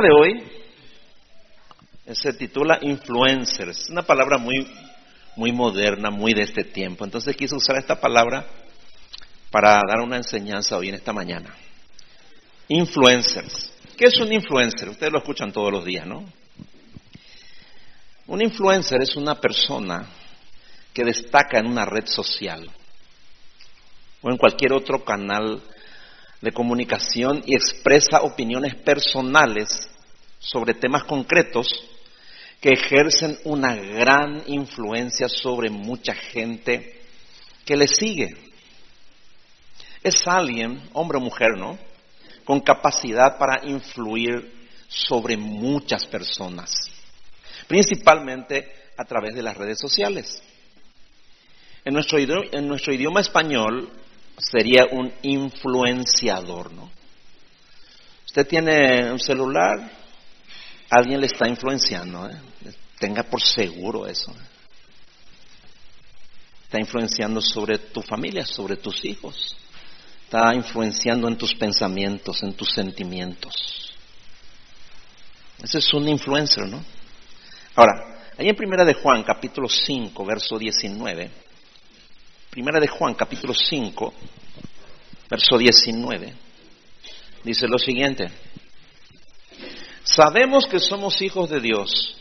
de hoy se titula influencers. Es una palabra muy, muy moderna, muy de este tiempo. Entonces quise usar esta palabra para dar una enseñanza hoy en esta mañana. Influencers. ¿Qué es un influencer? Ustedes lo escuchan todos los días, ¿no? Un influencer es una persona que destaca en una red social o en cualquier otro canal de comunicación y expresa opiniones personales sobre temas concretos que ejercen una gran influencia sobre mucha gente que le sigue. Es alguien, hombre o mujer, ¿no? Con capacidad para influir sobre muchas personas, principalmente a través de las redes sociales. En nuestro, en nuestro idioma español sería un influenciador, ¿no? Usted tiene un celular, alguien le está influenciando, ¿eh? tenga por seguro eso. ¿eh? Está influenciando sobre tu familia, sobre tus hijos, está influenciando en tus pensamientos, en tus sentimientos. Ese es un influencer, ¿no? Ahora, ahí en Primera de Juan, capítulo 5, verso 19, Primera de Juan, capítulo 5, verso 19, dice lo siguiente. Sabemos que somos hijos de Dios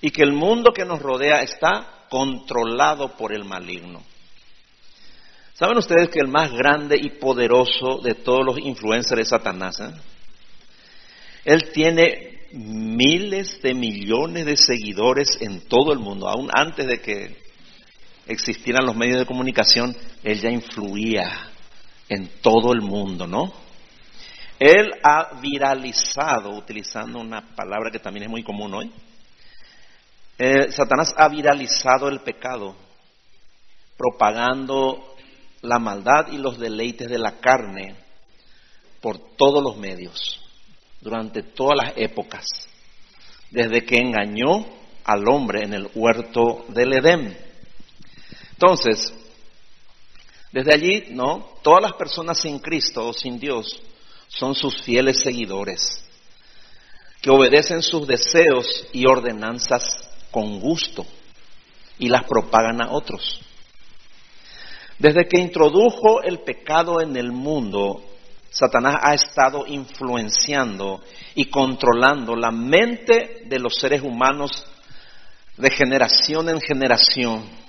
y que el mundo que nos rodea está controlado por el maligno. ¿Saben ustedes que el más grande y poderoso de todos los influencers es Satanás? Eh? Él tiene miles de millones de seguidores en todo el mundo, aún antes de que existieran los medios de comunicación, él ya influía en todo el mundo, ¿no? Él ha viralizado, utilizando una palabra que también es muy común hoy, eh, Satanás ha viralizado el pecado, propagando la maldad y los deleites de la carne por todos los medios, durante todas las épocas, desde que engañó al hombre en el huerto del Edén. Entonces, desde allí, ¿no? Todas las personas sin Cristo o sin Dios son sus fieles seguidores, que obedecen sus deseos y ordenanzas con gusto y las propagan a otros. Desde que introdujo el pecado en el mundo, Satanás ha estado influenciando y controlando la mente de los seres humanos de generación en generación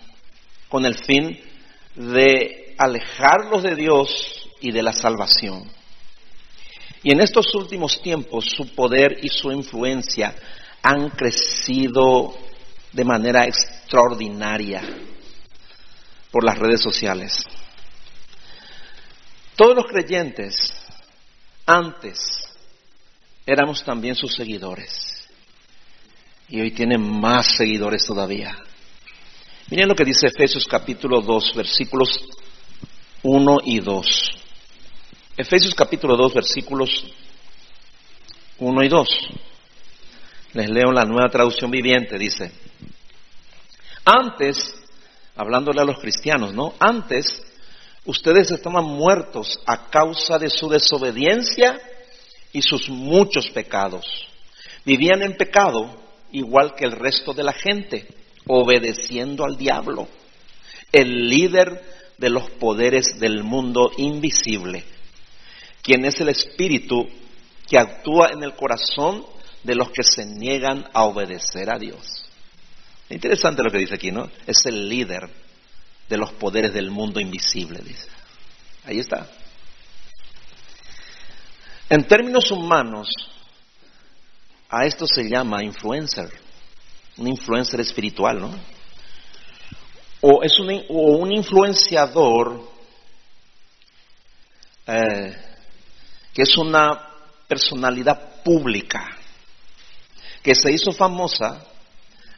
con el fin de alejarlos de Dios y de la salvación. Y en estos últimos tiempos su poder y su influencia han crecido de manera extraordinaria por las redes sociales. Todos los creyentes antes éramos también sus seguidores y hoy tienen más seguidores todavía. Miren lo que dice Efesios capítulo 2, versículos 1 y 2. Efesios capítulo 2, versículos 1 y 2. Les leo la nueva traducción viviente, dice. Antes, hablándole a los cristianos, ¿no? Antes, ustedes estaban muertos a causa de su desobediencia y sus muchos pecados. Vivían en pecado igual que el resto de la gente obedeciendo al diablo, el líder de los poderes del mundo invisible, quien es el espíritu que actúa en el corazón de los que se niegan a obedecer a Dios. Interesante lo que dice aquí, ¿no? Es el líder de los poderes del mundo invisible, dice. Ahí está. En términos humanos, a esto se llama influencer un influencer espiritual, ¿no? O es un, o un influenciador eh, que es una personalidad pública que se hizo famosa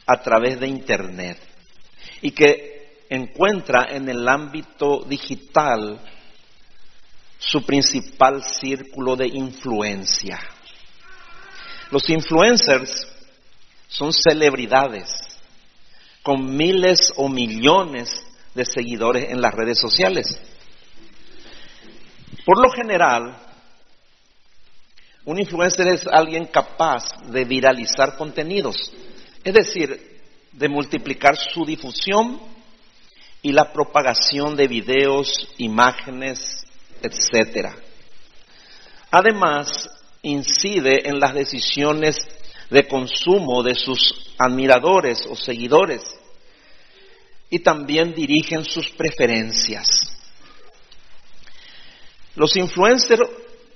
a través de Internet y que encuentra en el ámbito digital su principal círculo de influencia. Los influencers son celebridades con miles o millones de seguidores en las redes sociales. Por lo general, Un influencer es alguien capaz de viralizar contenidos, es decir, de multiplicar su difusión y la propagación de videos, imágenes, etcétera. Además, incide en las decisiones de consumo de sus admiradores o seguidores y también dirigen sus preferencias. Los influencers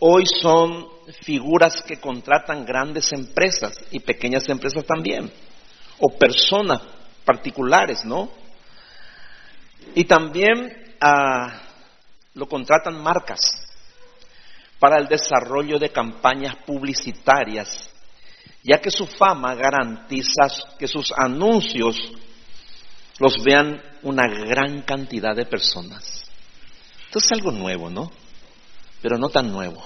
hoy son figuras que contratan grandes empresas y pequeñas empresas también, o personas particulares, ¿no? Y también ah, lo contratan marcas para el desarrollo de campañas publicitarias, ya que su fama garantiza que sus anuncios los vean una gran cantidad de personas. Esto es algo nuevo, ¿no? Pero no tan nuevo.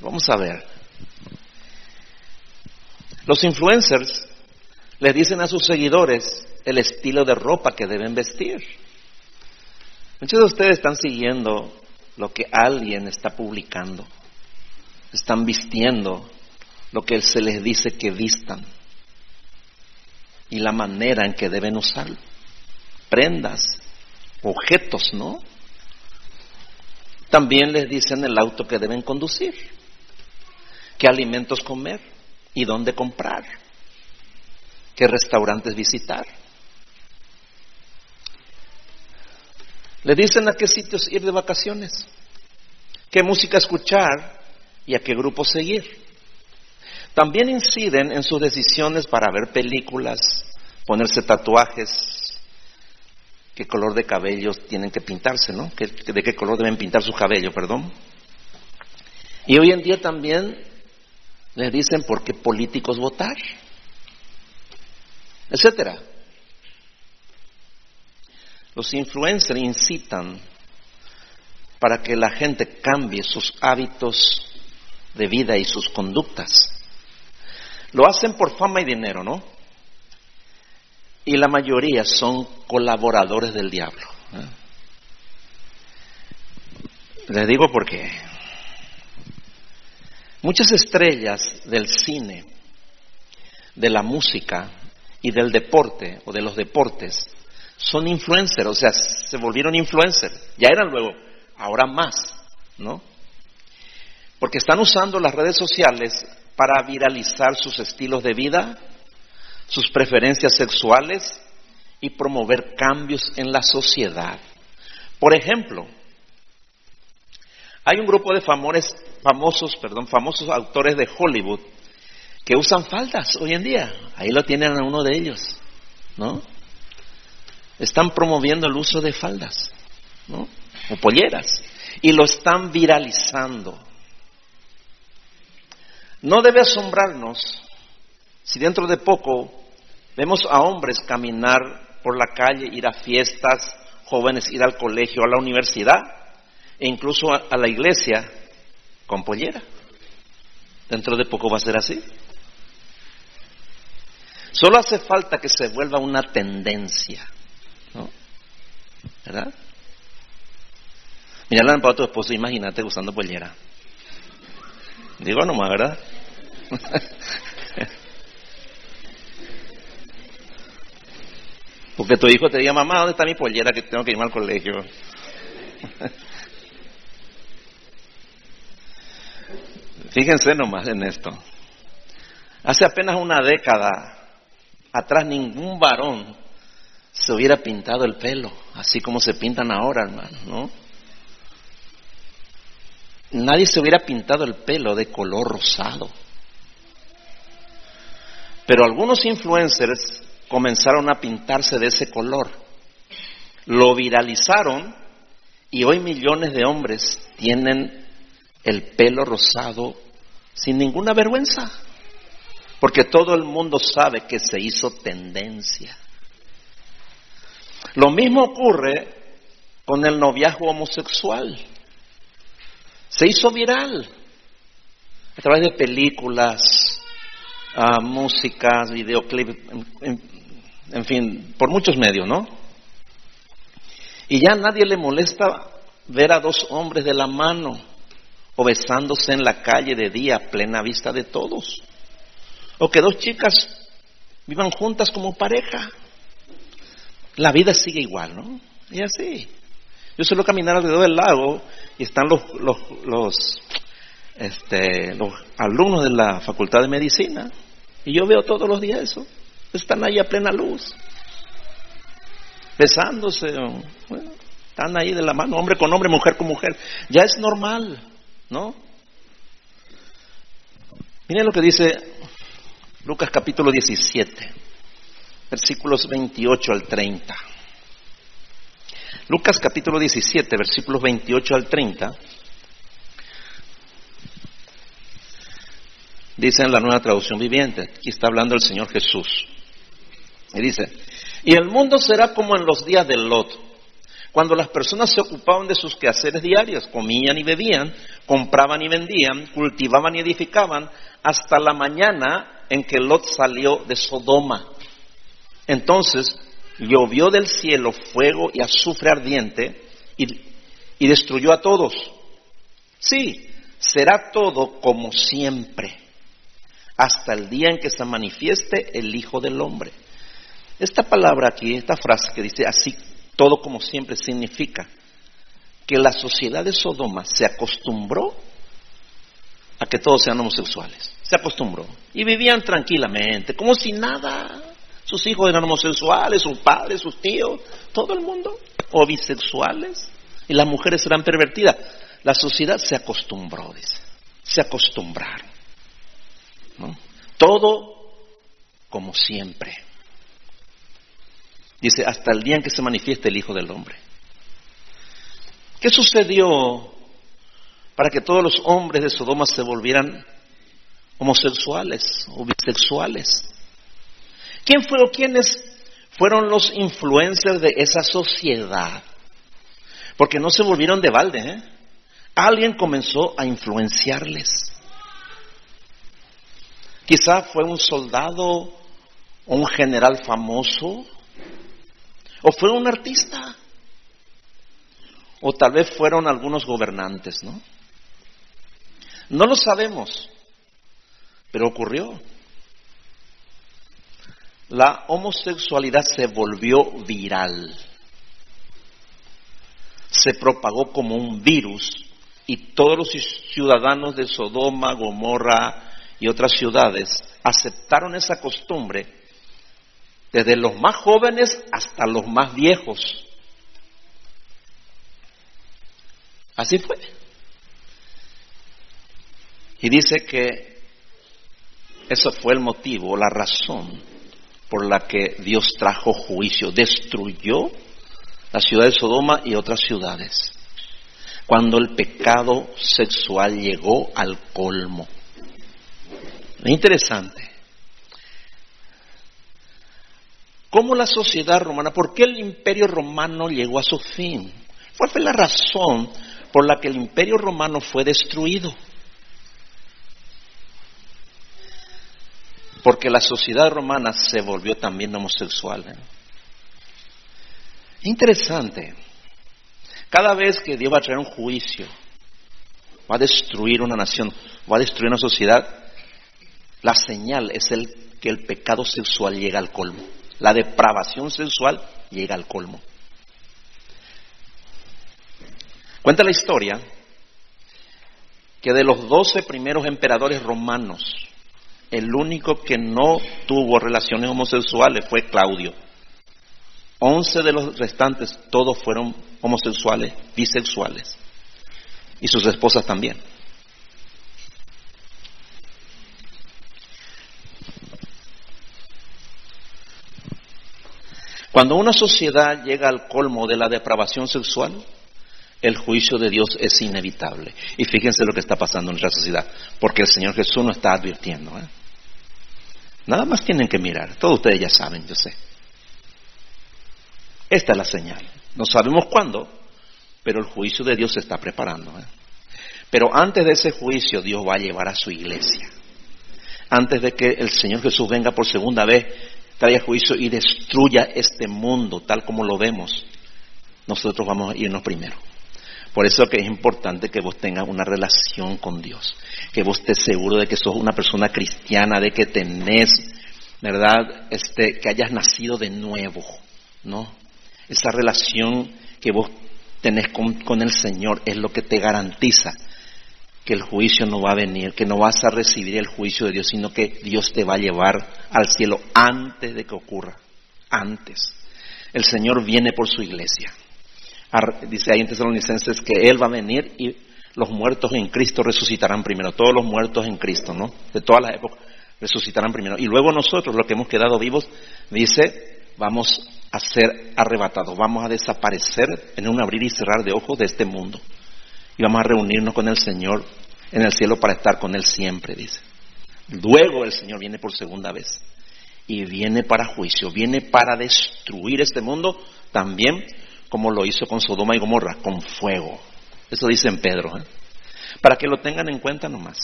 Vamos a ver. Los influencers le dicen a sus seguidores el estilo de ropa que deben vestir. Muchos de ustedes están siguiendo lo que alguien está publicando. Están vistiendo lo que se les dice que vistan y la manera en que deben usarlo. Prendas, objetos, ¿no? También les dicen el auto que deben conducir, qué alimentos comer y dónde comprar, qué restaurantes visitar. Le dicen a qué sitios ir de vacaciones, qué música escuchar y a qué grupo seguir. También inciden en sus decisiones para ver películas, ponerse tatuajes, qué color de cabello tienen que pintarse, ¿no? ¿De qué color deben pintar su cabello, perdón? Y hoy en día también les dicen por qué políticos votar, etcétera. Los influencers incitan para que la gente cambie sus hábitos de vida y sus conductas. Lo hacen por fama y dinero, ¿no? Y la mayoría son colaboradores del diablo. ¿eh? Les digo por qué. Muchas estrellas del cine, de la música y del deporte o de los deportes son influencers, o sea, se volvieron influencers. Ya eran luego, ahora más, ¿no? Porque están usando las redes sociales para viralizar sus estilos de vida, sus preferencias sexuales y promover cambios en la sociedad. Por ejemplo, hay un grupo de famosos, famosos, perdón, famosos autores de Hollywood que usan faldas hoy en día. Ahí lo tienen a uno de ellos, ¿no? están promoviendo el uso de faldas, ¿no? O polleras. Y lo están viralizando. No debe asombrarnos si dentro de poco vemos a hombres caminar por la calle, ir a fiestas, jóvenes ir al colegio, a la universidad e incluso a, la iglesia con pollera. Dentro de poco va a ser así. Solo hace falta que se vuelva una tendencia. ¿No? ¿Verdad? Mira para tu esposo, imagínate usando pollera. Digo nomás, ¿verdad? Porque tu hijo te diga, mamá, ¿dónde está mi pollera que tengo que irme al colegio? Fíjense nomás en esto. Hace apenas una década atrás ningún varón se hubiera pintado el pelo, así como se pintan ahora, hermano, ¿no? Nadie se hubiera pintado el pelo de color rosado. Pero algunos influencers comenzaron a pintarse de ese color. Lo viralizaron y hoy millones de hombres tienen el pelo rosado sin ninguna vergüenza. Porque todo el mundo sabe que se hizo tendencia. Lo mismo ocurre con el noviazgo homosexual. Se hizo viral a través de películas, uh, músicas, videoclips, en, en fin, por muchos medios, ¿no? Y ya nadie le molesta ver a dos hombres de la mano o besándose en la calle de día a plena vista de todos. O que dos chicas vivan juntas como pareja. La vida sigue igual, ¿no? Y así. Yo suelo caminar alrededor del lago y están los, los, los, este, los alumnos de la Facultad de Medicina y yo veo todos los días eso. Están ahí a plena luz, besándose, están ahí de la mano, hombre con hombre, mujer con mujer. Ya es normal, ¿no? Miren lo que dice Lucas capítulo 17, versículos 28 al 30. Lucas capítulo 17, versículos 28 al 30. Dice en la nueva traducción viviente, aquí está hablando el Señor Jesús. Y dice, y el mundo será como en los días del Lot, cuando las personas se ocupaban de sus quehaceres diarios, comían y bebían, compraban y vendían, cultivaban y edificaban, hasta la mañana en que Lot salió de Sodoma. Entonces llovió del cielo fuego y azufre ardiente y, y destruyó a todos. Sí, será todo como siempre, hasta el día en que se manifieste el Hijo del Hombre. Esta palabra aquí, esta frase que dice así, todo como siempre, significa que la sociedad de Sodoma se acostumbró a que todos sean homosexuales. Se acostumbró. Y vivían tranquilamente, como si nada. Sus hijos eran homosexuales, sus padres, sus tíos, todo el mundo. O bisexuales. Y las mujeres eran pervertidas. La sociedad se acostumbró, dice. Se acostumbraron. Todo como siempre. Dice, hasta el día en que se manifieste el Hijo del Hombre. ¿Qué sucedió para que todos los hombres de Sodoma se volvieran homosexuales o bisexuales? ¿Quién fueron quiénes fueron los influencers de esa sociedad? Porque no se volvieron de balde, ¿eh? Alguien comenzó a influenciarles. Quizá fue un soldado o un general famoso, o fue un artista, o tal vez fueron algunos gobernantes, ¿no? No lo sabemos, pero ocurrió. La homosexualidad se volvió viral, se propagó como un virus y todos los ciudadanos de Sodoma, Gomorra y otras ciudades aceptaron esa costumbre, desde los más jóvenes hasta los más viejos. Así fue. Y dice que eso fue el motivo, la razón por la que Dios trajo juicio, destruyó la ciudad de Sodoma y otras ciudades, cuando el pecado sexual llegó al colmo. Es interesante. ¿Cómo la sociedad romana, por qué el imperio romano llegó a su fin? ¿Cuál fue la razón por la que el imperio romano fue destruido? Porque la sociedad romana se volvió también homosexual. ¿eh? Interesante. Cada vez que Dios va a traer un juicio, va a destruir una nación, va a destruir una sociedad, la señal es el que el pecado sexual llega al colmo. La depravación sexual llega al colmo. Cuenta la historia que de los doce primeros emperadores romanos, el único que no tuvo relaciones homosexuales fue Claudio. Once de los restantes, todos fueron homosexuales, bisexuales. Y sus esposas también. Cuando una sociedad llega al colmo de la depravación sexual, el juicio de Dios es inevitable. Y fíjense lo que está pasando en nuestra sociedad, porque el Señor Jesús nos está advirtiendo. ¿eh? Nada más tienen que mirar, todos ustedes ya saben, yo sé. Esta es la señal. No sabemos cuándo, pero el juicio de Dios se está preparando. ¿eh? Pero antes de ese juicio, Dios va a llevar a su iglesia. Antes de que el Señor Jesús venga por segunda vez, traiga juicio y destruya este mundo tal como lo vemos, nosotros vamos a irnos primero. Por eso que es importante que vos tengas una relación con Dios, que vos estés seguro de que sos una persona cristiana, de que tenés, ¿verdad? Este, que hayas nacido de nuevo, ¿no? Esa relación que vos tenés con, con el Señor es lo que te garantiza que el juicio no va a venir, que no vas a recibir el juicio de Dios, sino que Dios te va a llevar al cielo antes de que ocurra, antes. El Señor viene por su iglesia. Dice ahí en Tesalonicenses que Él va a venir y los muertos en Cristo resucitarán primero. Todos los muertos en Cristo, ¿no? De todas las épocas resucitarán primero. Y luego nosotros, los que hemos quedado vivos, dice, vamos a ser arrebatados, vamos a desaparecer en un abrir y cerrar de ojos de este mundo. Y vamos a reunirnos con el Señor en el cielo para estar con Él siempre, dice. Luego el Señor viene por segunda vez. Y viene para juicio, viene para destruir este mundo también como lo hizo con Sodoma y Gomorra, con fuego. Eso dice en Pedro. ¿eh? Para que lo tengan en cuenta nomás.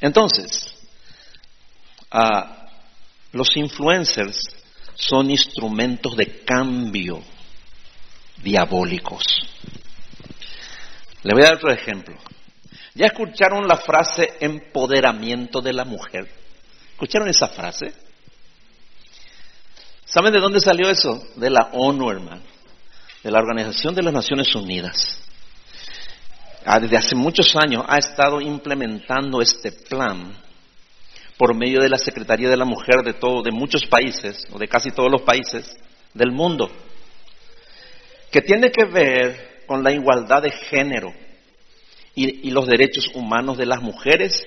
Entonces, ah, los influencers son instrumentos de cambio diabólicos. Le voy a dar otro ejemplo. ¿Ya escucharon la frase empoderamiento de la mujer? ¿Escucharon esa frase? ¿Saben de dónde salió eso? De la ONU, hermano. De la Organización de las Naciones Unidas. Ah, desde hace muchos años ha estado implementando este plan por medio de la Secretaría de la Mujer de todo, de muchos países, o de casi todos los países del mundo, que tiene que ver con la igualdad de género y, los derechos humanos de las mujeres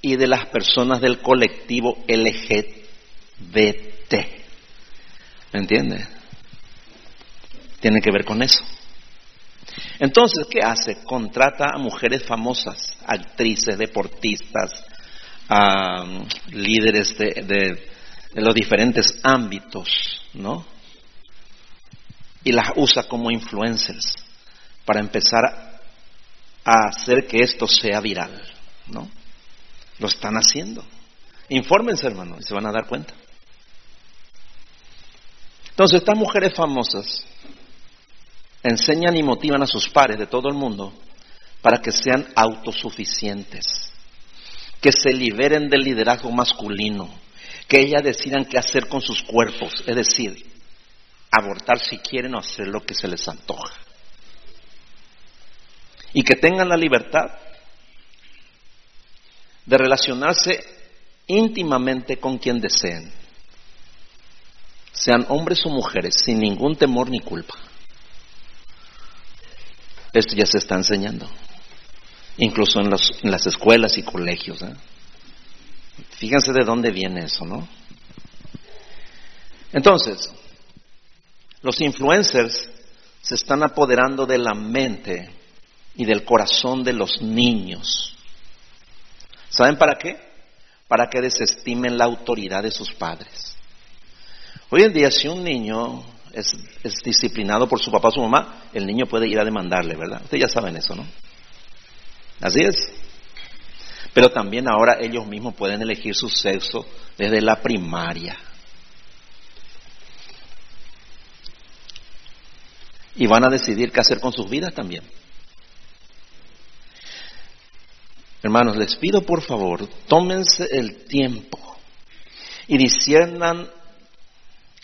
y de las personas del colectivo LGBT. ¿Me entiende? Tiene que ver con eso. Entonces, ¿qué hace? Contrata a mujeres famosas, actrices, deportistas, líderes de, de, los diferentes ámbitos, ¿no? Y las usa como influencers para empezar a hacer que esto sea viral, ¿no? Lo están haciendo. Infórmense, hermano, y se van a dar cuenta. Entonces, estas mujeres famosas enseñan y motivan a sus pares de todo el mundo para que sean autosuficientes, que se liberen del liderazgo masculino, que ellas decidan qué hacer con sus cuerpos, es decir, abortar si quieren o hacer lo que se les antoja. Y que tengan la libertad de relacionarse íntimamente con quien deseen sean hombres o mujeres, sin ningún temor ni culpa. Esto ya se está enseñando, incluso en, las escuelas y colegios. ¿eh? Fíjense de dónde viene eso, ¿no? Entonces, los influencers se están apoderando de la mente y del corazón de los niños. ¿Saben para qué? Para que desestimen la autoridad de sus padres. Hoy en día, si un niño es, disciplinado por su papá o su mamá, el niño puede ir a demandarle, ¿verdad? Ustedes ya saben eso, ¿no? Así es. Pero también ahora ellos mismos pueden elegir su sexo desde la primaria. Y van a decidir qué hacer con sus vidas también. Hermanos, les pido por favor, tómense el tiempo y disiernan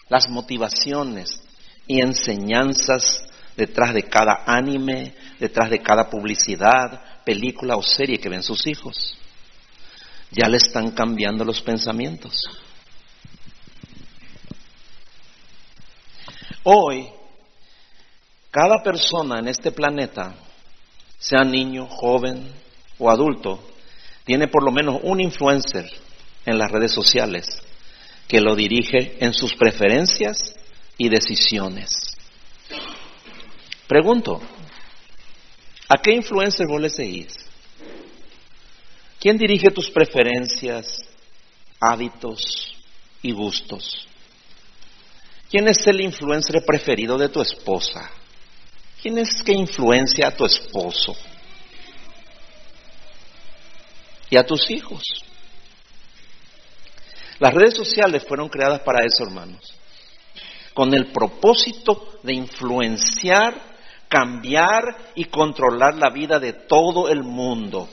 las motivaciones y enseñanzas detrás de cada anime, detrás de cada publicidad, película o serie que ven sus hijos. Ya le están cambiando los pensamientos. Hoy, cada persona en este planeta, sea niño, joven o adulto, tiene por lo menos un influencer en las redes sociales que lo dirige en sus preferencias y decisiones. Pregunto, ¿a qué influencer vos le seguís? ¿Quién dirige tus preferencias, hábitos y gustos? ¿Quién es el influencer preferido de tu esposa? ¿Quién es que influencia a tu esposo? ¿Y a tus hijos? Las redes sociales fueron creadas para eso, hermanos, con el propósito de influenciar cambiar y controlar la vida de todo el mundo.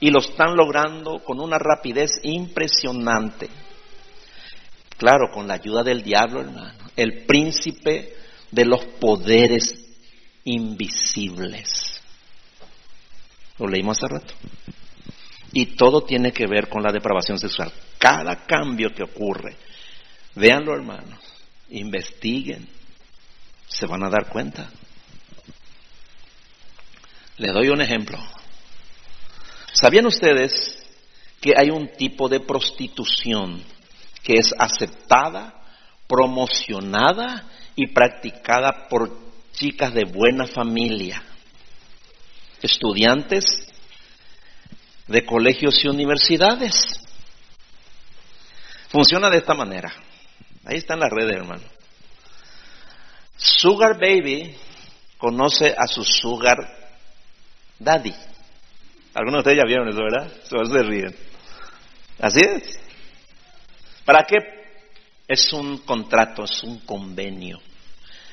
Y lo están logrando con una rapidez impresionante. Claro, con la ayuda del diablo, hermano. El príncipe de los poderes invisibles. Lo leímos hace rato. Y todo tiene que ver con la depravación sexual. Cada cambio que ocurre, véanlo hermanos, investiguen, se van a dar cuenta. Les doy un ejemplo. ¿Sabían ustedes que hay un tipo de prostitución que es aceptada, promocionada y practicada por chicas de buena familia, estudiantes de colegios y universidades. Funciona de esta manera. Ahí está en las redes, hermano. Sugar Baby conoce a su Sugar Daddy. Algunos de ustedes ya vieron eso, ¿verdad? Se ríen. Así es. ¿Para qué? Es un contrato, es un convenio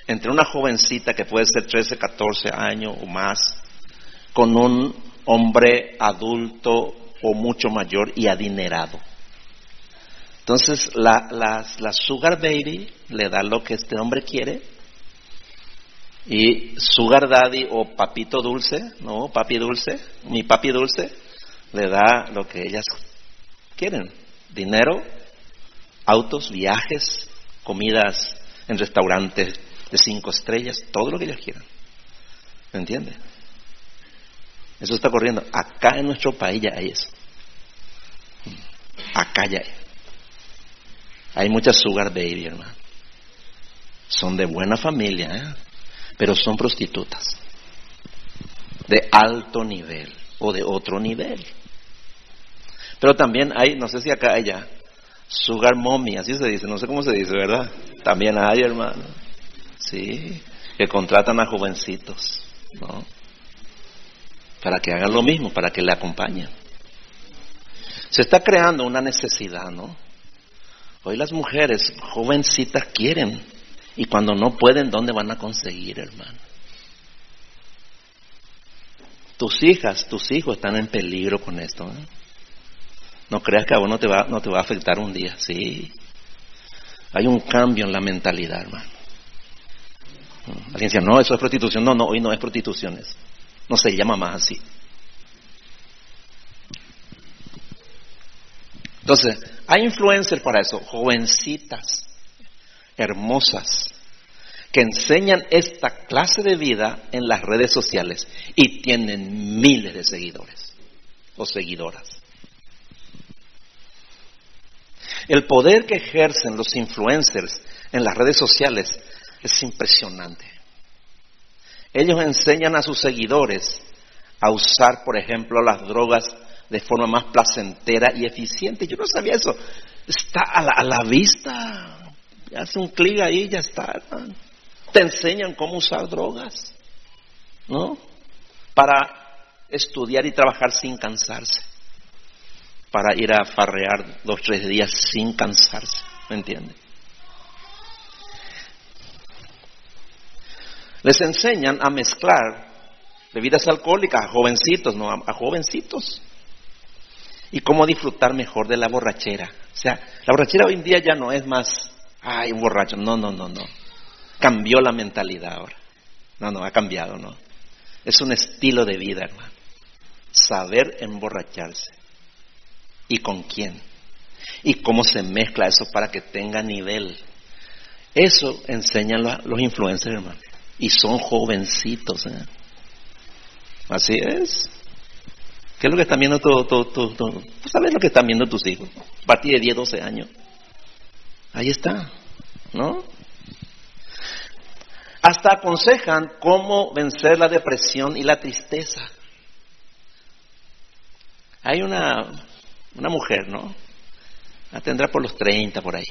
entre una jovencita que puede ser 13, 14 años o más, con un hombre adulto o mucho mayor y adinerado. Entonces, la, la, Sugar Baby le da lo que este hombre quiere y Sugar Daddy o Papito Dulce, no, Papi Dulce, mi Papi Dulce, le da lo que ellas quieren, dinero, autos, viajes, comidas en restaurantes de cinco estrellas, todo lo que ellos quieran. ¿Me entiende? Eso está corriendo. Acá en nuestro país ya hay eso. Acá ya hay. Hay muchas sugar baby, hermano. Son de buena familia, ¿eh? pero son prostitutas. De alto nivel o de otro nivel. Pero también hay, no sé si acá hay ya, sugar mommy, así se dice, no sé cómo se dice, ¿verdad? También hay, hermano. Sí, que contratan a jovencitos, ¿no? Para que hagan lo mismo, para que le acompañen. Se está creando una necesidad, ¿no? Hoy las mujeres jovencitas quieren y cuando no pueden, ¿dónde van a conseguir, hermano? Tus hijas, tus hijos están en peligro con esto. ¿eh? No creas que a vos no te, va, no te va a afectar un día, sí. Hay un cambio en la mentalidad, hermano. Alguien dice, no, eso es prostitución. No, no, hoy no es prostitución. No se llama más así. Entonces, hay influencers para eso, jovencitas, hermosas, que enseñan esta clase de vida en las redes sociales y tienen miles de seguidores o seguidoras. El poder que ejercen los influencers en las redes sociales es impresionante. Ellos enseñan a sus seguidores a usar, por ejemplo, las drogas de forma más placentera y eficiente. Yo no sabía eso. Está a la, vista. Hace un clic ahí y ya está. Te enseñan cómo usar drogas. ¿No? Para estudiar y trabajar sin cansarse. Para ir a farrear dos, tres días sin cansarse. ¿Me entiendes? Les enseñan a mezclar bebidas alcohólicas a jovencitos, no a, jovencitos. Y cómo disfrutar mejor de la borrachera. O sea, la borrachera hoy en día ya no es más, ay, un borracho. No, no, no, no. Cambió la mentalidad ahora. No, no, ha cambiado, no. Es un estilo de vida, hermano. Saber emborracharse. ¿Y con quién? ¿Y cómo se mezcla eso para que tenga nivel? Eso enseñan los influencers, hermano. Y son jovencitos. ¿eh? Así es. ¿Qué es lo que están viendo tu, tu, sabes lo que están viendo tus hijos? A partir de 10, 12 años. Ahí está. ¿No? Hasta aconsejan cómo vencer la depresión y la tristeza. Hay una, una mujer, ¿no? La tendrá por los 30 por ahí.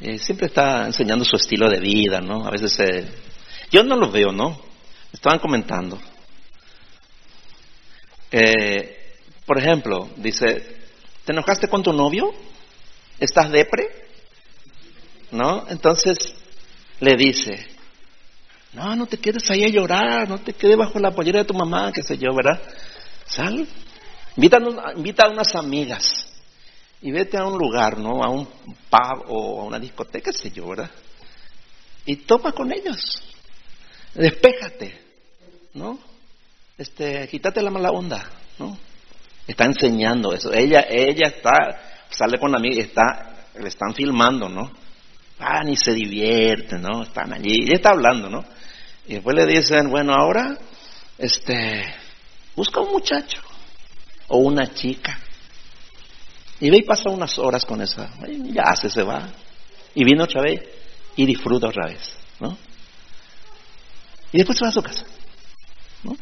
Eh, siempre está enseñando su estilo de vida, ¿no? A veces eh, yo no lo veo, ¿no? Estaban comentando. Eh, por ejemplo, dice, ¿te enojaste con tu novio? ¿Estás depre? ¿No? Entonces le dice, No, no te quedes ahí a llorar, no te quedes bajo la pollera de tu mamá, qué sé yo, ¿verdad? Sal, invita, invita a unas amigas y vete a un lugar, ¿no? A un pub o a una discoteca, qué sé yo, ¿verdad? Y toma con ellos. Despéjate, ¿no? Este, quítate la mala onda, ¿no? Está enseñando eso. Ella, ella está, sale con la amiga, está, le están filmando, ¿no? Ah, ni se divierte, ¿no? Están allí, ella está hablando, ¿no? Y después le dicen, bueno, ahora, este, busca un muchacho o una chica. Y ve y pasa unas horas con esa, y ya se, se va. Y viene otra vez y disfruta otra vez, ¿no? Y después se va a su casa, ¿no?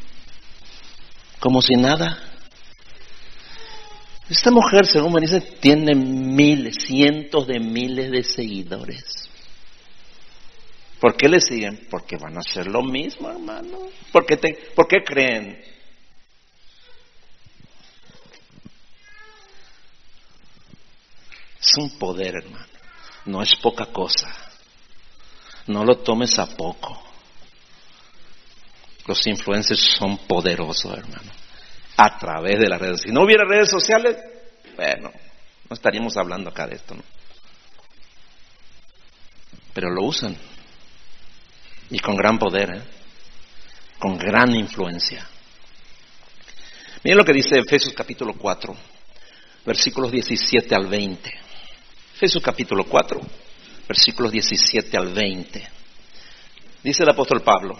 Como si nada. Esta mujer, según me dicen, tiene miles, cientos de miles de seguidores. ¿Por qué le siguen? Porque van a hacer lo mismo, hermano. ¿Por qué, te, ¿por qué creen? Es un poder, hermano. No es poca cosa. No lo tomes a poco. Los influencers son poderosos, hermano a través de las redes. Si no hubiera redes sociales, bueno, no estaríamos hablando acá de esto. Pero lo usan. Y con gran poder, ¿eh? con gran influencia. Miren lo que dice Efesios capítulo 4, versículos 17 al 20. Efesios capítulo 4, versículos 17 al 20. Dice el apóstol Pablo,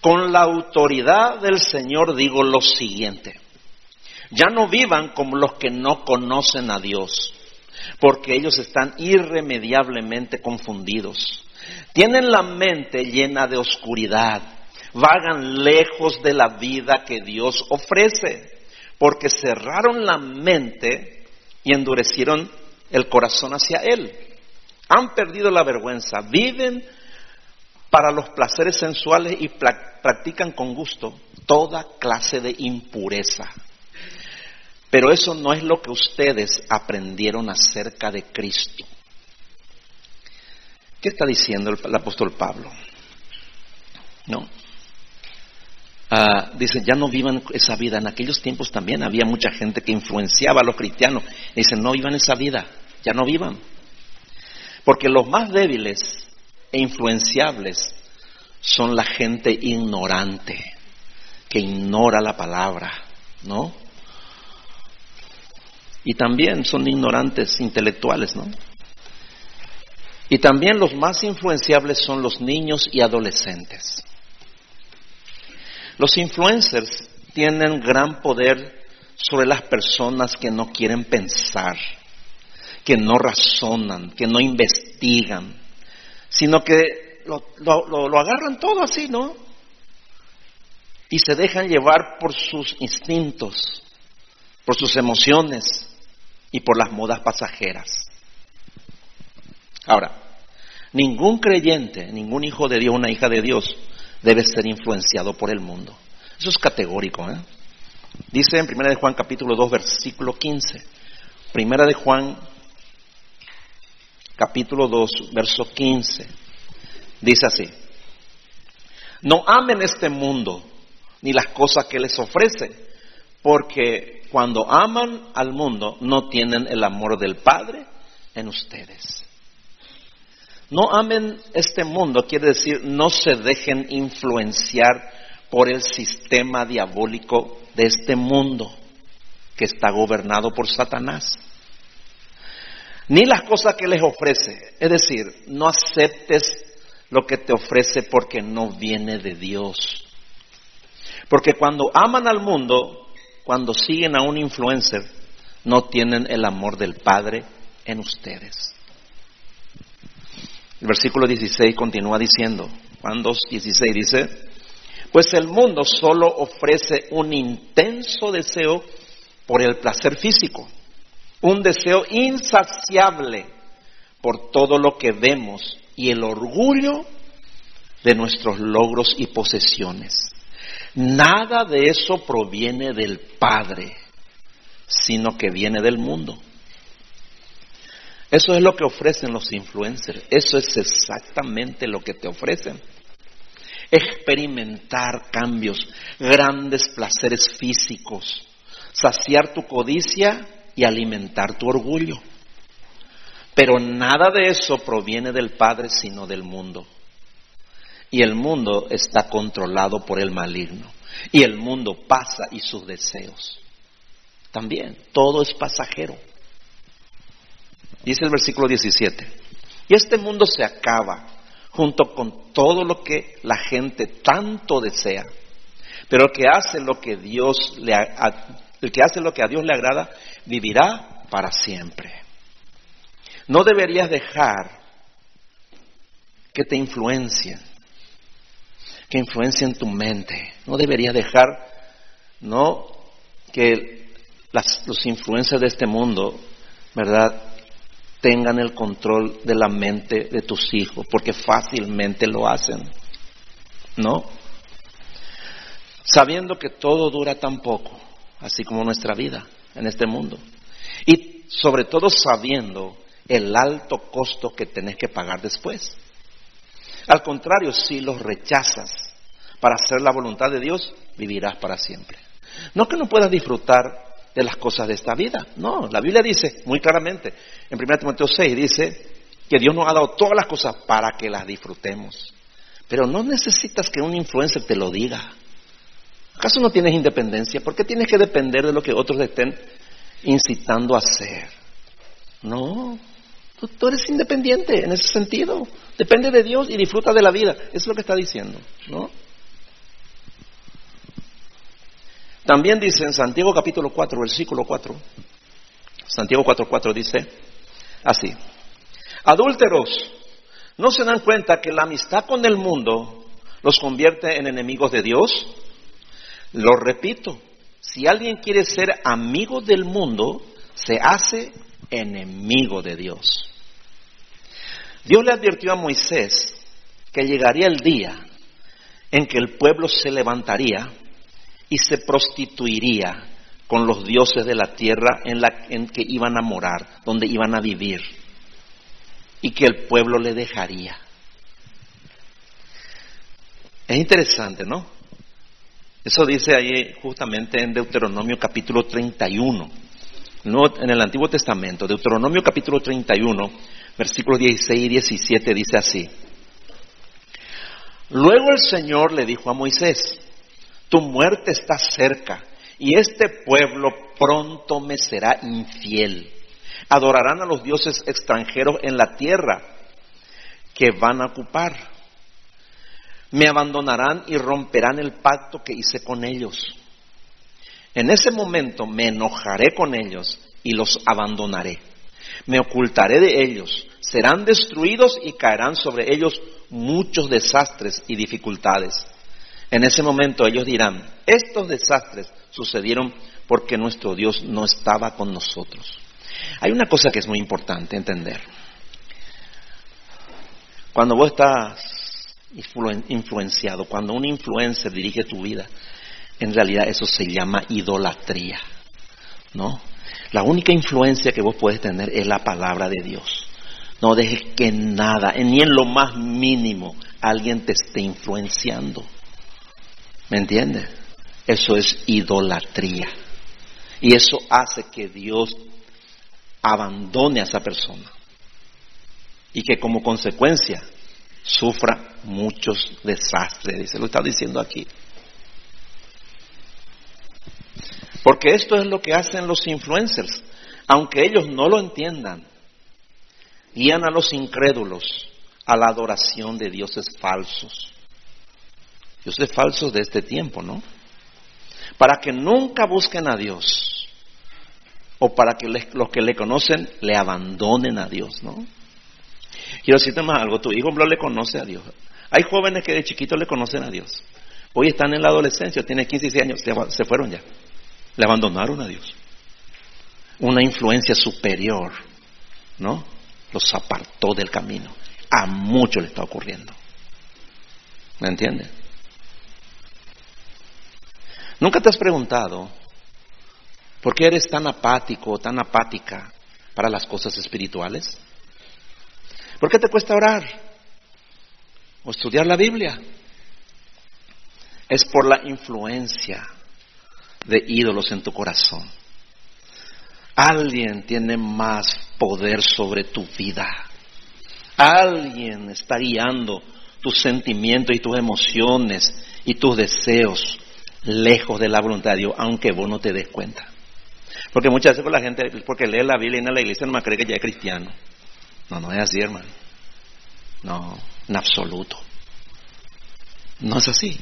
con la autoridad del Señor digo lo siguiente. Ya no vivan como los que no conocen a Dios, porque ellos están irremediablemente confundidos. Tienen la mente llena de oscuridad, vagan lejos de la vida que Dios ofrece, porque cerraron la mente y endurecieron el corazón hacia Él. Han perdido la vergüenza, viven para los placeres sensuales y practican con gusto toda clase de impureza. Pero eso no es lo que ustedes aprendieron acerca de Cristo. ¿Qué está diciendo el, apóstol Pablo? No. Ah, dice, ya no vivan esa vida. En aquellos tiempos también había mucha gente que influenciaba a los cristianos. Dicen, no vivan esa vida, ya no vivan. Porque los más débiles e influenciables son la gente ignorante, que ignora la palabra, ¿no? Y también son ignorantes intelectuales, ¿no? Y también los más influenciables son los niños y adolescentes. Los influencers tienen gran poder sobre las personas que no quieren pensar, que no razonan, que no investigan, sino que lo, agarran todo así, ¿no? Y se dejan llevar por sus instintos, por sus emociones y por las modas pasajeras. Ahora, ningún creyente, ningún hijo de Dios, una hija de Dios, debe ser influenciado por el mundo. Eso es categórico. ¿eh? Dice en 1 de Juan capítulo 2, versículo 15. Primera de Juan capítulo 2, verso 15. Dice así, no amen este mundo ni las cosas que les ofrece, porque cuando aman al mundo no tienen el amor del Padre en ustedes. No amen este mundo quiere decir no se dejen influenciar por el sistema diabólico de este mundo que está gobernado por Satanás ni las cosas que les ofrece. Es decir, no aceptes lo que te ofrece porque no viene de Dios. Porque cuando aman al mundo, cuando siguen a un influencer, no tienen el amor del Padre en ustedes. El versículo 16 continúa diciendo, Juan 2, 16 dice, pues el mundo solo ofrece un intenso deseo por el placer físico un deseo insaciable por todo lo que vemos y el orgullo de nuestros logros y posesiones. Nada de eso proviene del Padre, sino que viene del mundo. Eso es lo que ofrecen los influencers, eso es exactamente lo que te ofrecen. experimentar cambios, grandes placeres físicos, saciar tu codicia y alimentar tu orgullo. Pero nada de eso proviene del Padre, sino del mundo. Y el mundo está controlado por el maligno. Y el mundo pasa y sus deseos. También, todo es pasajero. Dice el versículo 17. Y este mundo se acaba junto con todo lo que la gente tanto desea. Pero que hace lo que Dios le el que hace lo que a Dios le agrada vivirá para siempre. No deberías dejar que te influencien, que influencien tu mente. No deberías dejar, no, que las, los influencias de este mundo, ¿verdad? tengan el control de la mente de tus hijos, porque fácilmente lo hacen. ¿No? Sabiendo que todo dura tan poco, así como nuestra vida en este mundo. Y sobre todo sabiendo el alto costo que tenés que pagar después. Al contrario, si los rechazas para hacer la voluntad de Dios, vivirás para siempre. No que no puedas disfrutar de las cosas de esta vida. No, la Biblia dice muy claramente, en 1 Timoteo 6 dice que Dios nos ha dado todas las cosas para que las disfrutemos. Pero no necesitas que un influencer te lo diga. ¿Acaso no tienes independencia? ¿Por qué tienes que depender de lo que otros estén incitando a hacer? No, tú, tú, eres independiente en ese sentido. Depende de Dios y disfruta de la vida. Eso es lo que está diciendo, ¿no? También dice en Santiago capítulo 4, versículo 4, Santiago 4, 4 dice así, adúlteros, ¿no se dan cuenta que la amistad con el mundo los convierte en enemigos de Dios? Lo repito, si alguien quiere ser amigo del mundo, se hace enemigo de Dios. Dios le advirtió a Moisés que llegaría el día en que el pueblo se levantaría y se prostituiría con los dioses de la tierra en, la, en que iban a morar, donde iban a vivir, y que el pueblo le dejaría. Es interesante, ¿no? Eso dice ahí justamente en Deuteronomio capítulo 31, no en el Antiguo Testamento, Deuteronomio capítulo 31, versículos 16 y 17 dice así. Luego el Señor le dijo a Moisés, tu muerte está cerca y este pueblo pronto me será infiel. Adorarán a los dioses extranjeros en la tierra que van a ocupar. Me abandonarán y romperán el pacto que hice con ellos. En ese momento me enojaré con ellos y los abandonaré. Me ocultaré de ellos. Serán destruidos y caerán sobre ellos muchos desastres y dificultades en ese momento ellos dirán, estos desastres sucedieron porque nuestro Dios no estaba con nosotros. Hay una cosa que es muy importante entender. Cuando vos estás influenciado, cuando un influencer dirige tu vida, en realidad eso se llama idolatría. ¿No? La única influencia que vos puedes tener es la palabra de Dios. No dejes que nada, ni en lo más mínimo, alguien te esté influenciando. ¿Me entiende? Eso es idolatría. Y eso hace que Dios abandone a esa persona. Y que como consecuencia sufra muchos desastres. Dice, lo está diciendo aquí. Porque esto es lo que hacen los influencers. Aunque ellos no lo entiendan, guían a los incrédulos a la adoración de dioses falsos dioses falsos de este tiempo, ¿no? Para que nunca busquen a Dios o para que los que le conocen le abandonen a Dios, ¿no? Quiero decirte más algo, tu hijo le conoce a Dios. Hay jóvenes que de chiquitos le conocen a Dios. Hoy están en la adolescencia, tiene 15 y 16 años, se fueron ya. Le abandonaron a Dios. Una influencia superior, ¿no? Los apartó del camino. A muchos le está ocurriendo. ¿Me entiendes? ¿Nunca te has preguntado por qué eres tan apático o tan apática para las cosas espirituales? ¿Por qué te cuesta orar o estudiar la Biblia? es por la influencia de ídolos en tu corazón. Alguien tiene más poder sobre tu vida. Alguien está guiando tus sentimientos y tus emociones y tus deseos lejos de la voluntad de Dios, aunque vos no te des cuenta. Porque muchas veces la gente, porque lee la Biblia y en la iglesia, no me cree que ya es cristiano. No, no es así, hermano. No, en absoluto. No es así.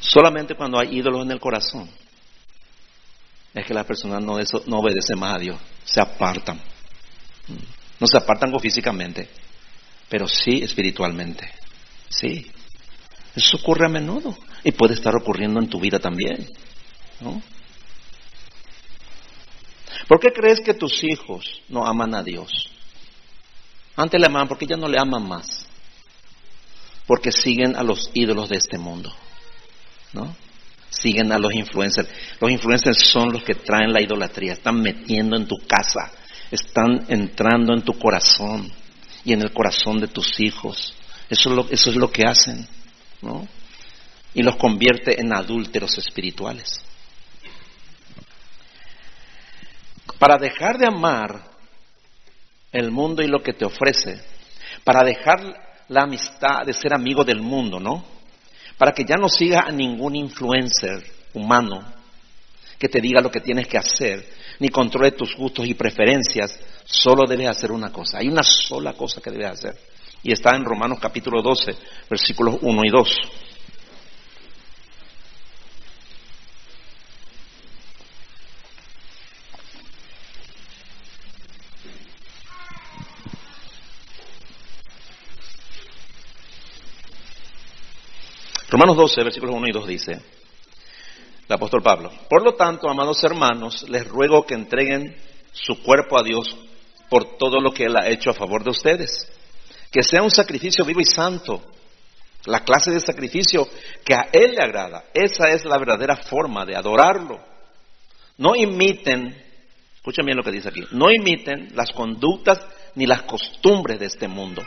Solamente cuando hay ídolos en el corazón es que las personas no, no obedecen más a Dios, se apartan. No se apartan físicamente, pero sí espiritualmente. Sí. Eso ocurre a menudo y puede estar ocurriendo en tu vida también. ¿no? ¿Por qué crees que tus hijos no aman a Dios? Antes le amaban, porque ya no le aman más. Porque siguen a los ídolos de este mundo. ¿No? Siguen a los influencers. Los influencers son los que traen la idolatría, están metiendo en tu casa, están entrando en tu corazón y en el corazón de tus hijos. Eso es lo, eso es lo que hacen. ¿no? Y los convierte en adúlteros espirituales. Para dejar de amar el mundo y lo que te ofrece, para dejar la amistad de ser amigo del mundo, ¿no? Para que ya no sigas a ningún influencer humano que te diga lo que tienes que hacer, ni controle tus gustos y preferencias, solo debes hacer una cosa. Hay una sola cosa que debes hacer. Y está en Romanos capítulo 12, versículos 1 y 2. Romanos 12, versículos 1 y 2 dice, el apóstol Pablo, por lo tanto, amados hermanos, les ruego que entreguen su cuerpo a Dios por todo lo que Él ha hecho a favor de ustedes, que sea un sacrificio vivo y santo, la clase de sacrificio que a Él le agrada. Esa es la verdadera forma de adorarlo. No imiten, escuchen bien lo que dice aquí, no imiten las conductas ni las costumbres de este mundo.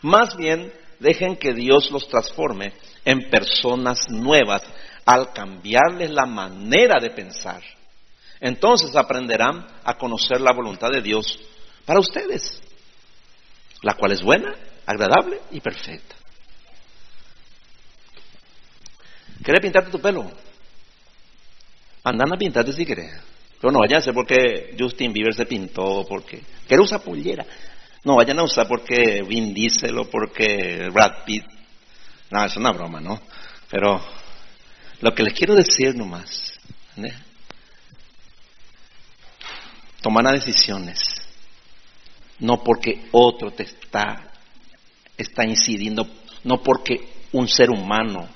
Más bien, dejen que Dios los transforme en personas nuevas al cambiarles la manera de pensar. Entonces aprenderán a conocer la voluntad de Dios para ustedes, la cual es buena, agradable y perfecta. ¿Quieres pintarte tu pelo? Andan a pintarte si quieres. Pero no hacer porque Justin Bieber se pintó, porque quiere usar pollera. No vayan a usar porque Vin Diesel o porque Brad Pitt no, es una broma, ¿no? Pero lo que les quiero decir nomás, ¿eh? tomar decisiones, no porque otro te está, está incidiendo, no porque un ser humano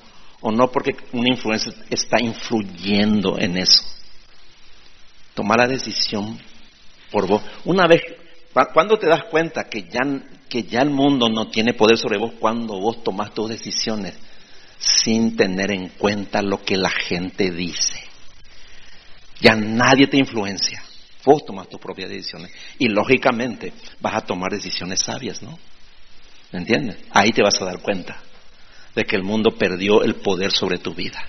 o no porque una influencia está influyendo en eso. Tomar la decisión por vos. Una vez, cuando te das cuenta que ya que ya el mundo no tiene poder sobre vos cuando vos tomás tus decisiones sin tener en cuenta lo que la gente dice. Ya nadie te influencia. Vos tomas tus propias decisiones. Y lógicamente vas a tomar decisiones sabias, ¿no? ¿Me entiendes? Ahí te vas a dar cuenta de que el mundo perdió el poder sobre tu vida.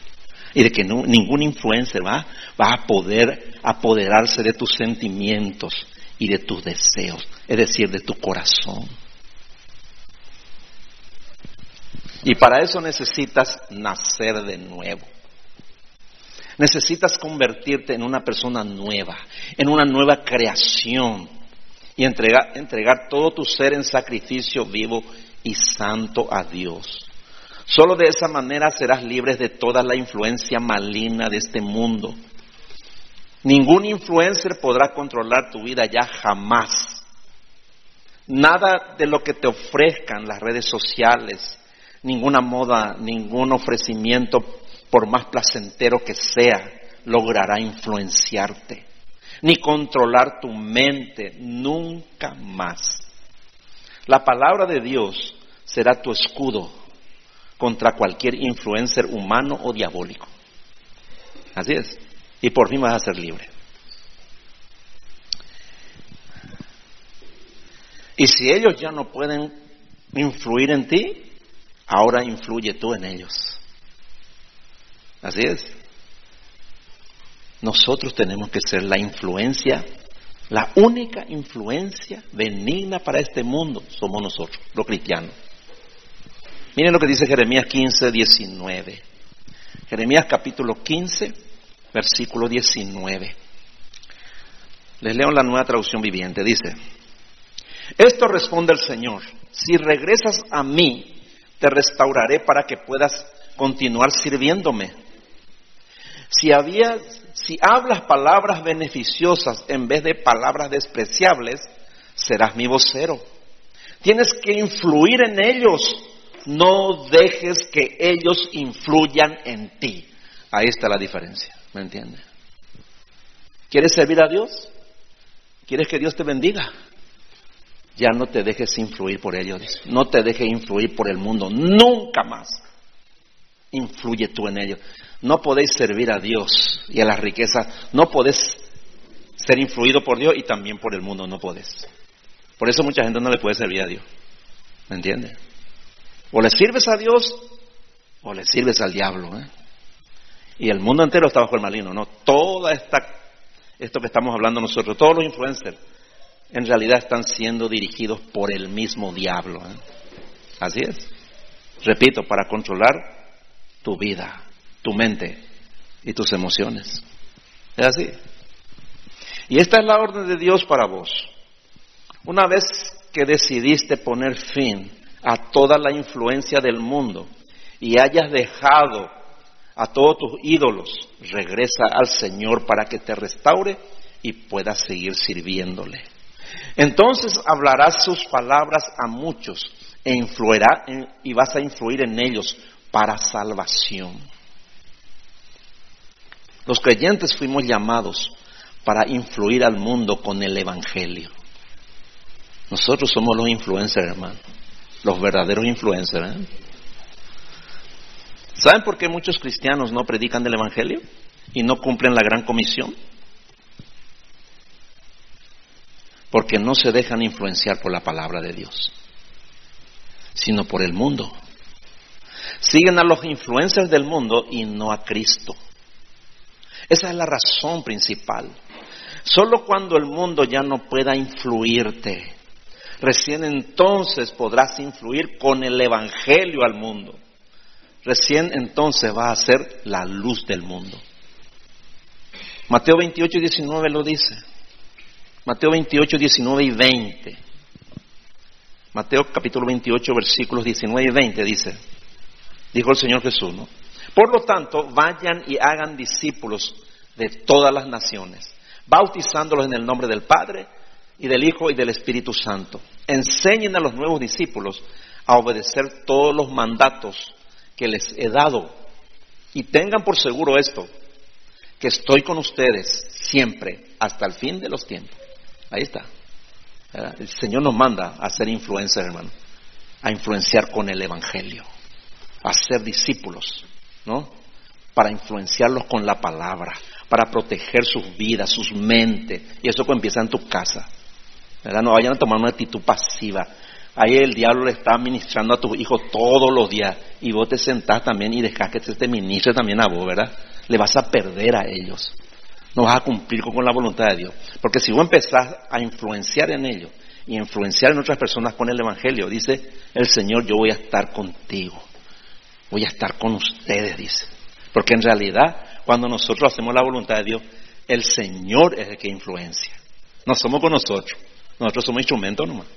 Y de que ningún influencer va, va a poder apoderarse de tus sentimientos y de tus deseos, es decir, de tu corazón. Y para eso necesitas nacer de nuevo. Necesitas convertirte en una persona nueva, en una nueva creación y entregar, entregar todo tu ser en sacrificio vivo y santo a Dios. Solo de esa manera serás libre de toda la influencia maligna de este mundo. Ningún influencer podrá controlar tu vida ya jamás. Nada de lo que te ofrezcan las redes sociales, ninguna moda, ningún ofrecimiento, por más placentero que sea, logrará influenciarte, ni controlar tu mente nunca más. La palabra de Dios será tu escudo contra cualquier influencer humano o diabólico. Así es. Y por fin vas a ser libre. Y si ellos ya no pueden influir en ti, ahora influye tú en ellos. Así es. Nosotros tenemos que ser la influencia, la única influencia benigna para este mundo somos nosotros, los cristianos. Miren lo que dice Jeremías 15, 19. Jeremías capítulo 15, versículo 19. Les leo la nueva traducción viviente. Dice, esto responde el Señor, si regresas a mí, te restauraré para que puedas continuar sirviéndome. Si hablas palabras beneficiosas en vez de palabras despreciables, serás mi vocero. Tienes que influir en ellos. No dejes que ellos influyan en ti. Ahí está la diferencia. ¿Me entiendes? ¿Quieres servir a Dios? ¿Quieres que Dios te bendiga? Ya no te dejes influir por ellos. No te dejes influir por el mundo. Nunca más. Influye tú en ellos. No podéis servir a Dios y a las riquezas. No podés ser influido por Dios y también por el mundo. No podés. Por eso mucha gente no le puede servir a Dios. ¿Me entiendes? O le sirves a Dios o le sirves al diablo. ¿eh? Y el mundo entero está bajo el maligno. No, toda esta, esto que estamos hablando nosotros, todos los influencers en realidad están siendo dirigidos por el mismo diablo. ¿eh? Así es. Repito, para controlar tu vida, tu mente y tus emociones. Es así. Y esta es la orden de Dios para vos. Una vez que decidiste poner fin a toda la influencia del mundo y hayas dejado a todos tus ídolos, regresa al Señor para que te restaure y puedas seguir sirviéndole. Entonces hablarás sus palabras a muchos e influirá y vas a influir en ellos para salvación. Los creyentes fuimos llamados para influir al mundo con el Evangelio. Nosotros somos los influencers, hermano, los verdaderos influencers. ¿eh? ¿Saben por qué muchos cristianos no predican del Evangelio y no cumplen la gran comisión? porque no se dejan influenciar por la palabra de Dios, sino por el mundo. Siguen a los influencers del mundo y no a Cristo. Esa es la razón principal. Solo cuando el mundo ya no pueda influirte, recién entonces podrás influir con el Evangelio al mundo. Recién entonces va a ser la luz del mundo. Mateo 28 y 19 lo dice. Mateo 28, 19 y 20. Mateo capítulo 28, versículos 19 y 20 dice, dijo el Señor Jesús, ¿no? Por lo tanto, vayan y hagan discípulos de todas las naciones, bautizándolos en el nombre del Padre y del Hijo y del Espíritu Santo. Enseñen a los nuevos discípulos a obedecer todos los mandatos que les he dado. Y tengan por seguro esto, que estoy con ustedes siempre hasta el fin de los tiempos. Ahí está. El Señor nos manda a ser influencers, hermano, a influenciar con el Evangelio, a ser discípulos, ¿no? Para influenciarlos con la palabra, para proteger sus vidas, sus mentes. Y eso empieza en tu casa. ¿verdad? No vayan a tomar una actitud pasiva. Ahí el diablo le está ministrando a tus hijos todos los días y vos te sentás también y dejas que se te ministre también a vos, ¿verdad? Le vas a perder a ellos no vas a cumplir con la voluntad de Dios. Porque si vos empezás a influenciar en ellos y influenciar en otras personas con el Evangelio, dice el Señor, yo voy a estar contigo, voy a estar con ustedes, dice. Porque en realidad, cuando nosotros hacemos la voluntad de Dios, el Señor es el que influencia. No somos con nosotros, nosotros somos instrumentos nomás.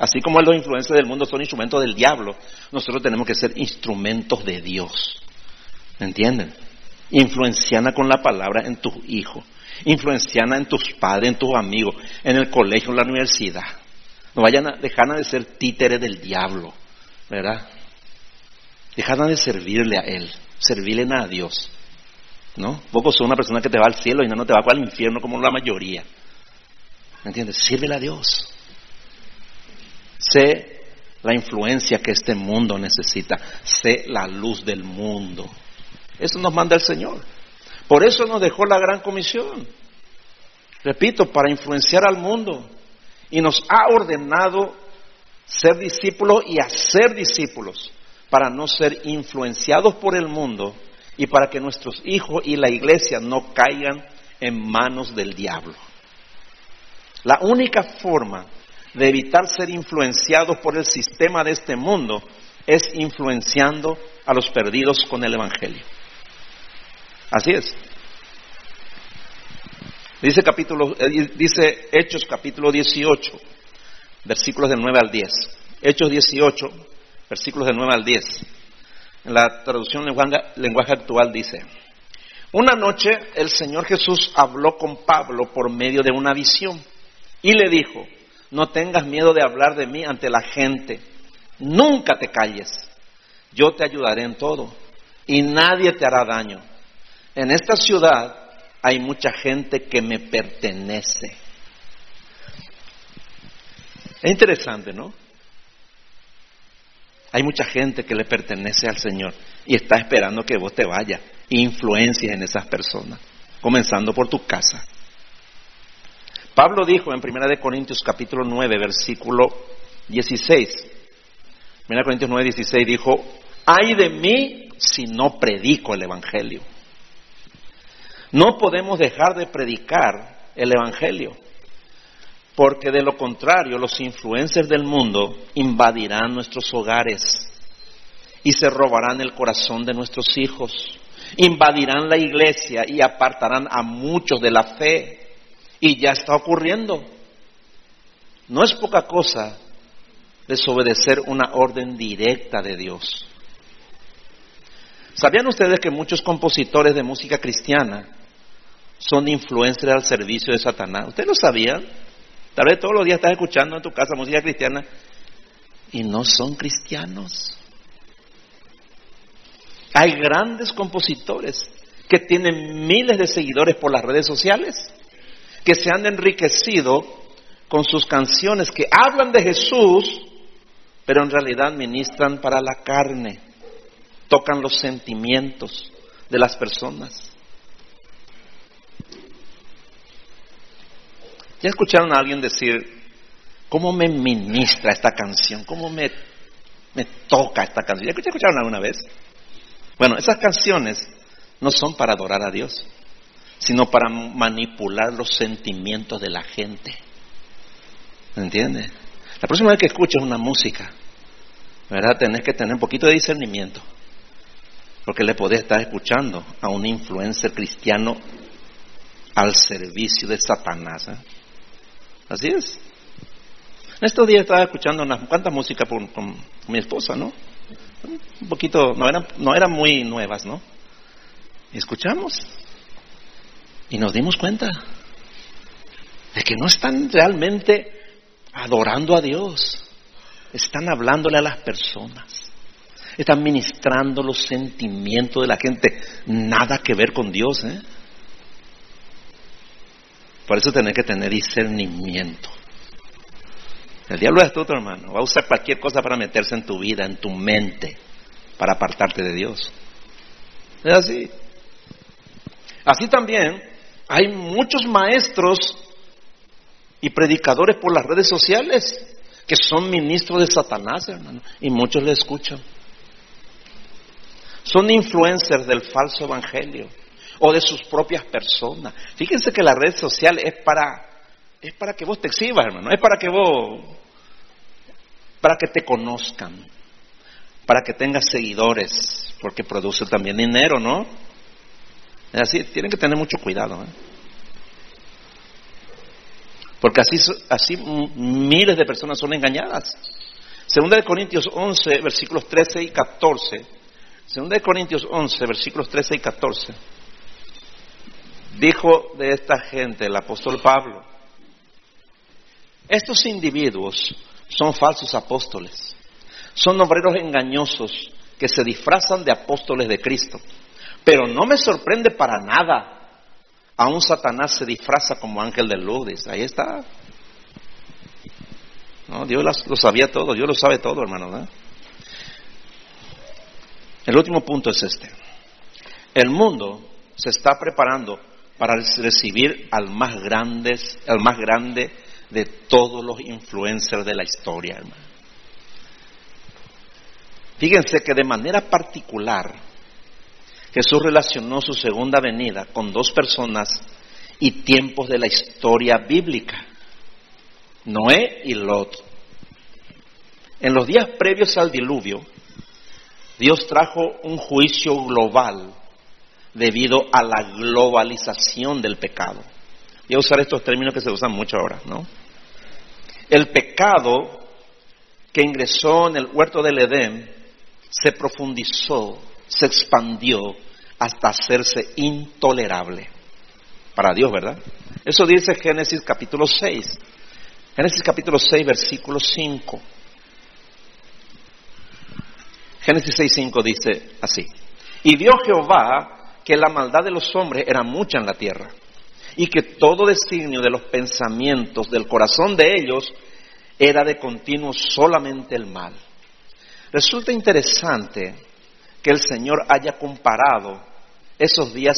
Así como los influencers del mundo son instrumentos del diablo, nosotros tenemos que ser instrumentos de Dios. ¿Me entienden? Influenciana con la palabra en tus hijos. Influenciana en tus padres, en tus amigos, en el colegio, en la universidad. No vayan a, dejar de ser títeres del diablo, ¿verdad? Dejan de servirle a Él, servirle a Dios. ¿No? Vos sos una persona que te va al cielo y no, no te va al infierno como la mayoría. ¿Me entiendes? Sírvele a Dios. Sé la influencia que este mundo necesita. Sé la luz del mundo. Eso nos manda el Señor. Por eso nos dejó la gran comisión. Repito, para influenciar al mundo. Y nos ha ordenado ser discípulos y hacer discípulos. para no ser influenciados por el mundo y para que nuestros hijos y la iglesia no caigan en manos del diablo. La única forma de evitar ser influenciados por el sistema de este mundo es influenciando a los perdidos con el Evangelio. Así es. Dice, capítulo, eh, dice Hechos capítulo 18, versículos del 9 al 10. Hechos 18, versículos del 9 al 10. En la traducción lenguaje actual dice, una noche el Señor Jesús habló con Pablo por medio de una visión y le dijo, no tengas miedo de hablar de mí ante la gente, nunca te calles, yo te ayudaré en todo y nadie te hará daño. En esta ciudad hay mucha gente que me pertenece. Es interesante, ¿no? Hay mucha gente que le pertenece al Señor y está esperando que vos te vayas influencies en esas personas, comenzando por tu casa. Pablo dijo en 1 Corintios capítulo 9, versículo 16, 1 Corintios 9, 16 dijo, ay de mí si no predico el Evangelio. No podemos dejar de predicar el Evangelio, porque de lo contrario los influencers del mundo invadirán nuestros hogares y se robarán el corazón de nuestros hijos, invadirán la iglesia y apartarán a muchos de la fe. Y ya está ocurriendo. No es poca cosa desobedecer una orden directa de Dios. ¿Sabían ustedes que muchos compositores de música cristiana son influencers al servicio de Satanás? ¿Ustedes lo sabían? Tal vez todos los días estás escuchando en tu casa música cristiana y no son cristianos. Hay grandes compositores que tienen miles de seguidores por las redes sociales que se han enriquecido con sus canciones que hablan de Jesús, pero en realidad ministran para la carne, tocan los sentimientos de las personas. ¿Ya escucharon a alguien decir, cómo me ministra esta canción? ¿Cómo me, me toca esta canción? ¿Ya escucharon alguna vez? Bueno, esas canciones no son para adorar a Dios sino para manipular los sentimientos de la gente. ¿Me entiendes? La próxima vez que escuches una música, ¿verdad? Tenés que tener un poquito de discernimiento, porque le podés estar escuchando a un influencer cristiano al servicio de Satanás. ¿eh? Así es. En estos días estaba escuchando unas cuantas músicas con, con, mi esposa, ¿no? Un poquito, no eran, no eran muy nuevas, ¿no? Y escuchamos y nos dimos cuenta de que no están realmente adorando a Dios, están hablándole a las personas, están ministrando los sentimientos de la gente, nada que ver con Dios. ¿eh? Por eso tenés que tener discernimiento. El diablo es astuto, hermano. Va a usar cualquier cosa para meterse en tu vida, en tu mente, para apartarte de Dios. Es así. Así también hay muchos maestros y predicadores por las redes sociales que son ministros de Satanás, hermano, y muchos le escuchan. Son influencers del falso evangelio o de sus propias personas. Fíjense que la red social es para es para que vos te exhibas, hermano, es para que vos para que te conozcan, para que tengas seguidores, porque produce también dinero, ¿no? Así, tienen que tener mucho cuidado. ¿eh? Porque así, así miles de personas son engañadas. Segunda de Corintios 11, versículos 13 y 14. Segunda de Corintios 11, versículos 13 y 14. Dijo de esta gente el apóstol Pablo, estos individuos son falsos apóstoles, son obreros engañosos que se disfrazan de apóstoles de Cristo. Pero no me sorprende para nada. Aún Satanás se disfraza como ángel de luz. Ahí está. No, Dios lo sabía todo, Dios lo sabe todo, hermano. El último punto es este. El mundo se está preparando para recibir al más grande, al más grande de todos los influencers de la historia, hermano. Fíjense que de manera particular Jesús relacionó su segunda venida con dos personas y tiempos de la historia bíblica, Noé y Lot. En los días previos al diluvio, Dios trajo un juicio global debido a la globalización del pecado. Voy a usar estos términos que se usan mucho ahora, ¿no? El pecado que ingresó en el huerto del Edén se profundizó, se expandió hasta hacerse intolerable para Dios, ¿verdad? Eso dice Génesis capítulo 6. Génesis capítulo 6, versículo 5. Génesis 6, 5 dice así. Y vio Jehová que la maldad de los hombres era mucha en la tierra y que todo designio de los pensamientos del corazón de ellos era de continuo solamente el mal. Resulta interesante que el Señor haya comparado esos días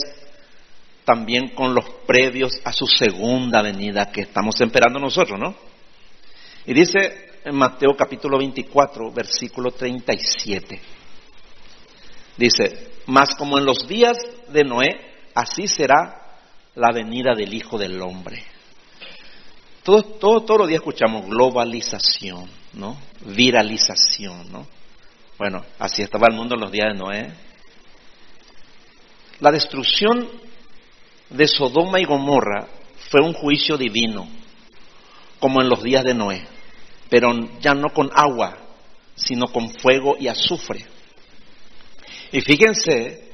también con los previos a su segunda venida que estamos esperando nosotros, ¿no? Y dice en Mateo capítulo 24, versículo 37. Dice, más como en los días de Noé, así será la venida del Hijo del Hombre. Todo, todo, todos los días escuchamos globalización, ¿no? Viralización, ¿no? Bueno, así estaba el mundo en los días de Noé. La destrucción de Sodoma y Gomorra fue un juicio divino, como en los días de Noé, pero ya no con agua, sino con fuego y azufre. Y fíjense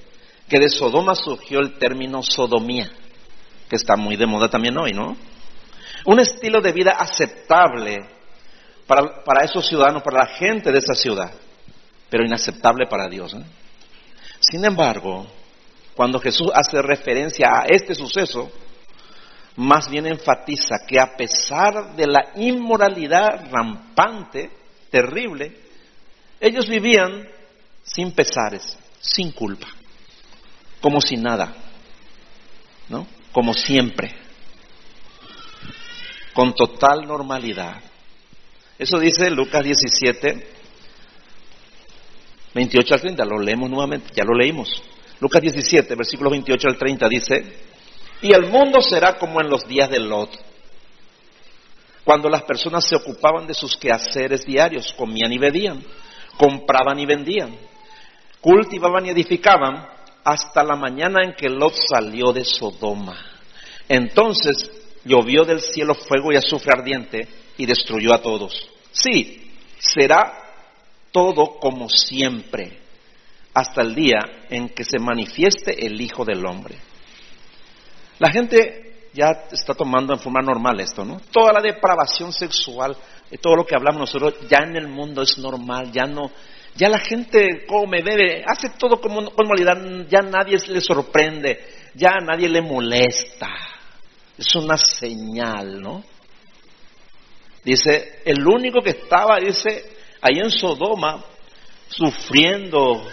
que de Sodoma surgió el término sodomía que está muy de moda también hoy, ¿no? Un estilo de vida aceptable para, para esos ciudadanos, para la gente de esa ciudad, pero inaceptable para Dios. Sin embargo, cuando Jesús hace referencia a este suceso, más bien enfatiza que a pesar de la inmoralidad rampante, terrible, ellos vivían sin pesares, sin culpa, como si nada, ¿no? como siempre, con total normalidad. Eso dice Lucas 17, 28 al 30, lo leemos nuevamente, ya lo leímos. Lucas 17, versículos 28 al 30 dice, y el mundo será como en los días de Lot, cuando las personas se ocupaban de sus quehaceres diarios, comían y bebían, compraban y vendían, cultivaban y edificaban, hasta la mañana en que Lot salió de Sodoma. Entonces llovió del cielo fuego y azufre ardiente y destruyó a todos. Sí, será todo como siempre, hasta el día en que se manifieste el Hijo del Hombre. La gente ya está tomando en forma normal esto, ¿no? Toda la depravación sexual, todo lo que hablamos nosotros, ya en el mundo es normal, ya no, ya la gente come, bebe, hace todo como normalidad, ya nadie le sorprende, ya a nadie le molesta. Es una señal, ¿no? Dice, el único que estaba, dice, ahí en Sodoma, sufriendo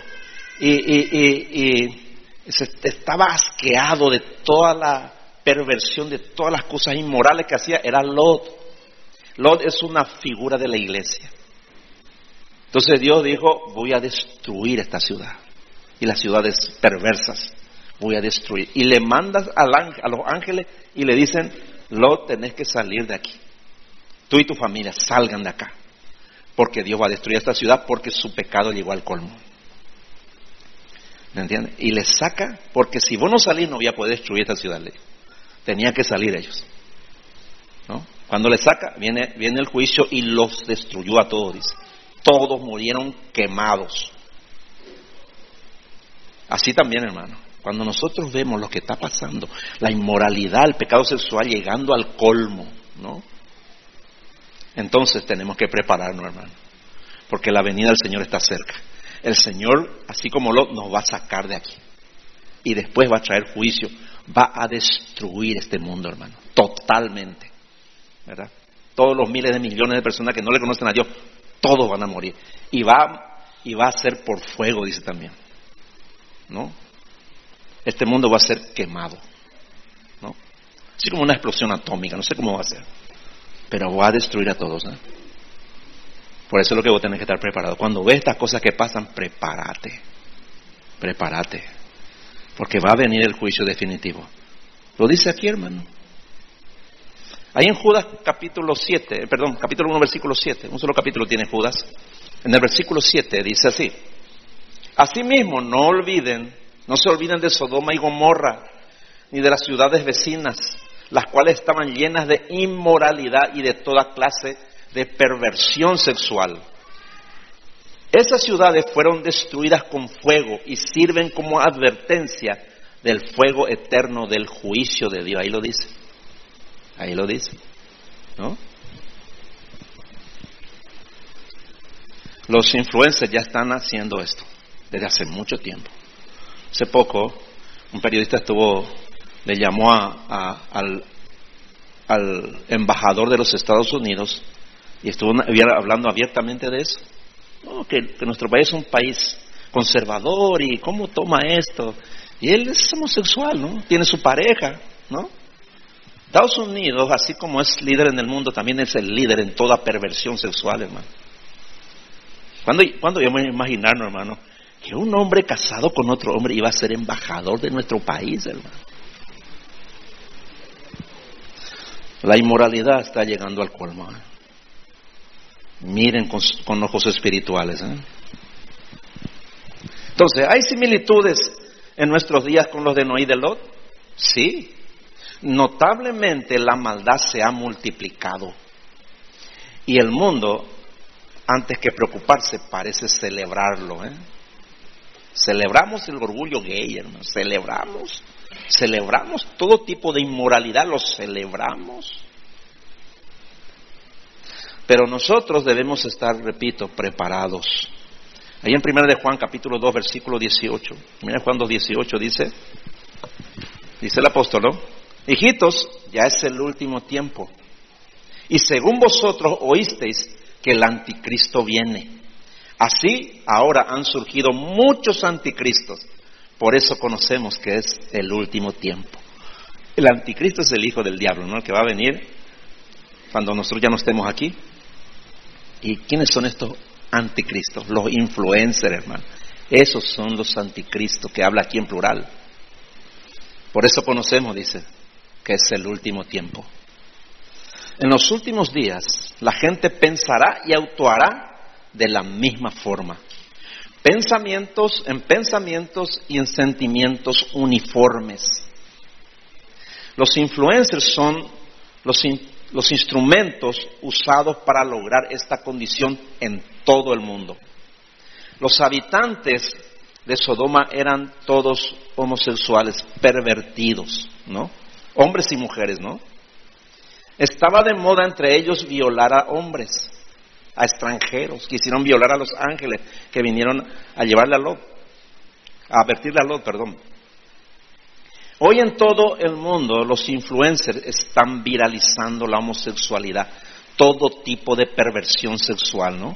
y, estaba asqueado de toda la perversión, de todas las cosas inmorales que hacía, era Lot. Lot es una figura de la iglesia. Entonces Dios dijo, voy a destruir esta ciudad y las ciudades perversas voy a destruir. Y le mandas a los ángeles y le dicen, Lot, tenés que salir de aquí. Tú y tu familia salgan de acá. Porque Dios va a destruir esta ciudad porque su pecado llegó al colmo. ¿Me entiendes? Y le saca, porque si vos no salís no voy a poder destruir esta ciudad. Tenía que salir ellos. ¿No? Cuando le saca, viene, viene el juicio y los destruyó a todos, dice todos murieron quemados. Así también, hermano, cuando nosotros vemos lo que está pasando, la inmoralidad, el pecado sexual llegando al colmo, ¿no? Entonces tenemos que prepararnos, hermano, porque la venida del Señor está cerca. El Señor, así como lo nos va a sacar de aquí y después va a traer juicio, va a destruir este mundo, hermano, totalmente, ¿verdad? Todos los miles de millones de personas que no le conocen a Dios todos van a morir. Y va, y va a ser por fuego, dice también. ¿No? Este mundo va a ser quemado. ¿No? Así como una explosión atómica, no sé cómo va a ser. Pero va a destruir a todos. Por eso es lo que vos tenés que estar preparado. Cuando ves estas cosas que pasan, prepárate. Prepárate. Porque va a venir el juicio definitivo. Lo dice aquí, hermano. Ahí en Judas capítulo 7, eh, perdón, capítulo 1, versículo 7, un solo capítulo tiene Judas. En el versículo 7 dice así. Asimismo, no olviden, no se olviden de Sodoma y Gomorra, ni de las ciudades vecinas, las cuales estaban llenas de inmoralidad y de toda clase de perversión sexual. Esas ciudades fueron destruidas con fuego y sirven como advertencia del fuego eterno del juicio de Dios. Ahí lo dice. Ahí lo dice. ¿No? Los influencers ya están haciendo esto desde hace mucho tiempo. Hace poco, un periodista estuvo, le llamó a, al, embajador de los Estados Unidos y estuvo hablando abiertamente de eso. que, nuestro país es un país conservador y cómo toma esto. Y él es homosexual, ¿no? Tiene su pareja, ¿no? Estados Unidos, así como es líder en el mundo, también es el líder en toda perversión sexual, hermano. ¿Cuándo, ¿cuándo íbamos a imaginarnos, hermano, que un hombre casado con otro hombre iba a ser embajador de nuestro país, hermano? La inmoralidad está llegando al colmo. ¿eh? miren con, ojos espirituales. ¿eh? Entonces, ¿hay similitudes en nuestros días con los de Noé y de Lot? Sí. Notablemente la maldad se ha multiplicado. Y el mundo, antes que preocuparse, parece celebrarlo. ¿eh? Celebramos el orgullo gay, hermano. Celebramos. Celebramos todo tipo de inmoralidad, lo celebramos. Pero nosotros debemos estar, repito, preparados. Ahí en 1 de Juan capítulo 2 versículo 18. Mira Juan 2 18 dice, dice el apóstol, hijitos, ya es el último tiempo. Y según vosotros oísteis que el anticristo viene. Así ahora han surgido muchos anticristos. Por eso conocemos que es el último tiempo. El anticristo es el hijo del diablo, ¿no? El que va a venir cuando nosotros ya no estemos aquí. ¿Y quiénes son estos anticristos? Los influencers, hermano. Esos son los anticristos que habla aquí en plural. Por eso conocemos, dice, que es el último tiempo. En los últimos días, la gente pensará y actuará de la misma forma. Pensamientos en pensamientos y en sentimientos uniformes. Los influencers son los, los instrumentos usados para lograr esta condición en todo el mundo. Los habitantes de Sodoma eran todos homosexuales, pervertidos, ¿no? Hombres y mujeres, ¿no? Estaba de moda entre ellos violar a hombres, a extranjeros, quisieron violar a los ángeles que vinieron a llevarle a Lot, a advertirle a Lot, perdón. Hoy en todo el mundo los influencers están viralizando la homosexualidad, todo tipo de perversión sexual, ¿no?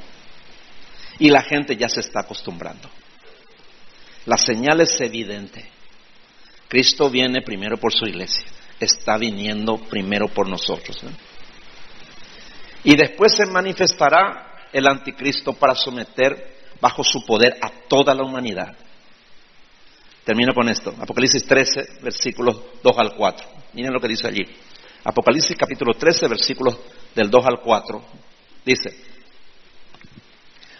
Y la gente ya se está acostumbrando. La señal es evidente. Cristo viene primero por su iglesia, está viniendo primero por nosotros. Y después se manifestará el anticristo para someter bajo su poder a toda la humanidad. Termino con esto. Apocalipsis 13, versículos 2 al 4. Miren lo que dice allí. Apocalipsis capítulo 13, versículos del 2 al 4. Dice,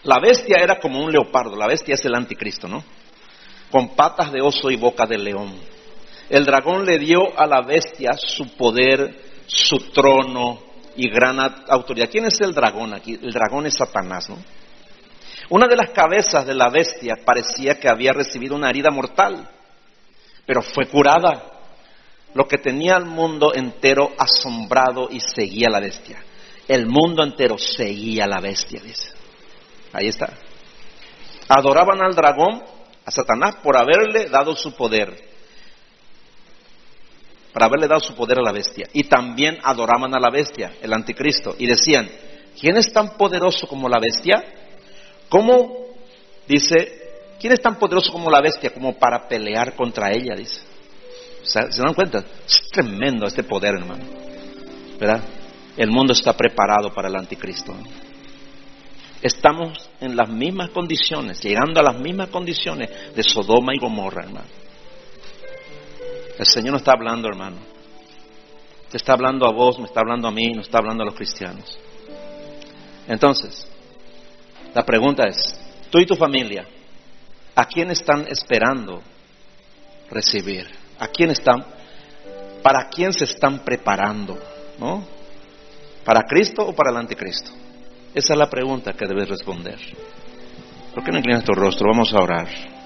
la bestia era como un leopardo, la bestia es el anticristo, ¿no? Con patas de oso y boca de león. El dragón le dio a la bestia su poder, su trono y gran autoridad. ¿Quién es el dragón aquí? El dragón es Satanás, ¿no? Una de las cabezas de la bestia parecía que había recibido una herida mortal, pero fue curada, lo que tenía al mundo entero asombrado y seguía a la bestia. El mundo entero seguía a la bestia, dice. Ahí está. Adoraban al dragón, a Satanás, por haberle dado su poder. Por haberle dado su poder a la bestia. Y también adoraban a la bestia, el anticristo. Y decían, ¿quién es tan poderoso como la bestia? ¿Cómo, dice, quién es tan poderoso como la bestia como para pelear contra ella? Dice. ¿Se dan cuenta? Es tremendo este poder, hermano. ¿Verdad? El mundo está preparado para el anticristo. Estamos en las mismas condiciones, llegando a las mismas condiciones de Sodoma y Gomorra, hermano. El Señor no está hablando, hermano. Te está hablando a vos, me está hablando a mí, no está hablando a los cristianos. Entonces, la pregunta es, tú y tu familia, ¿a quién están esperando recibir? ¿A quién están? ¿Para quién se están preparando? ¿No? ¿Para Cristo o para el anticristo? Esa es la pregunta que debes responder. ¿Por qué no inclinas tu rostro? Vamos a orar.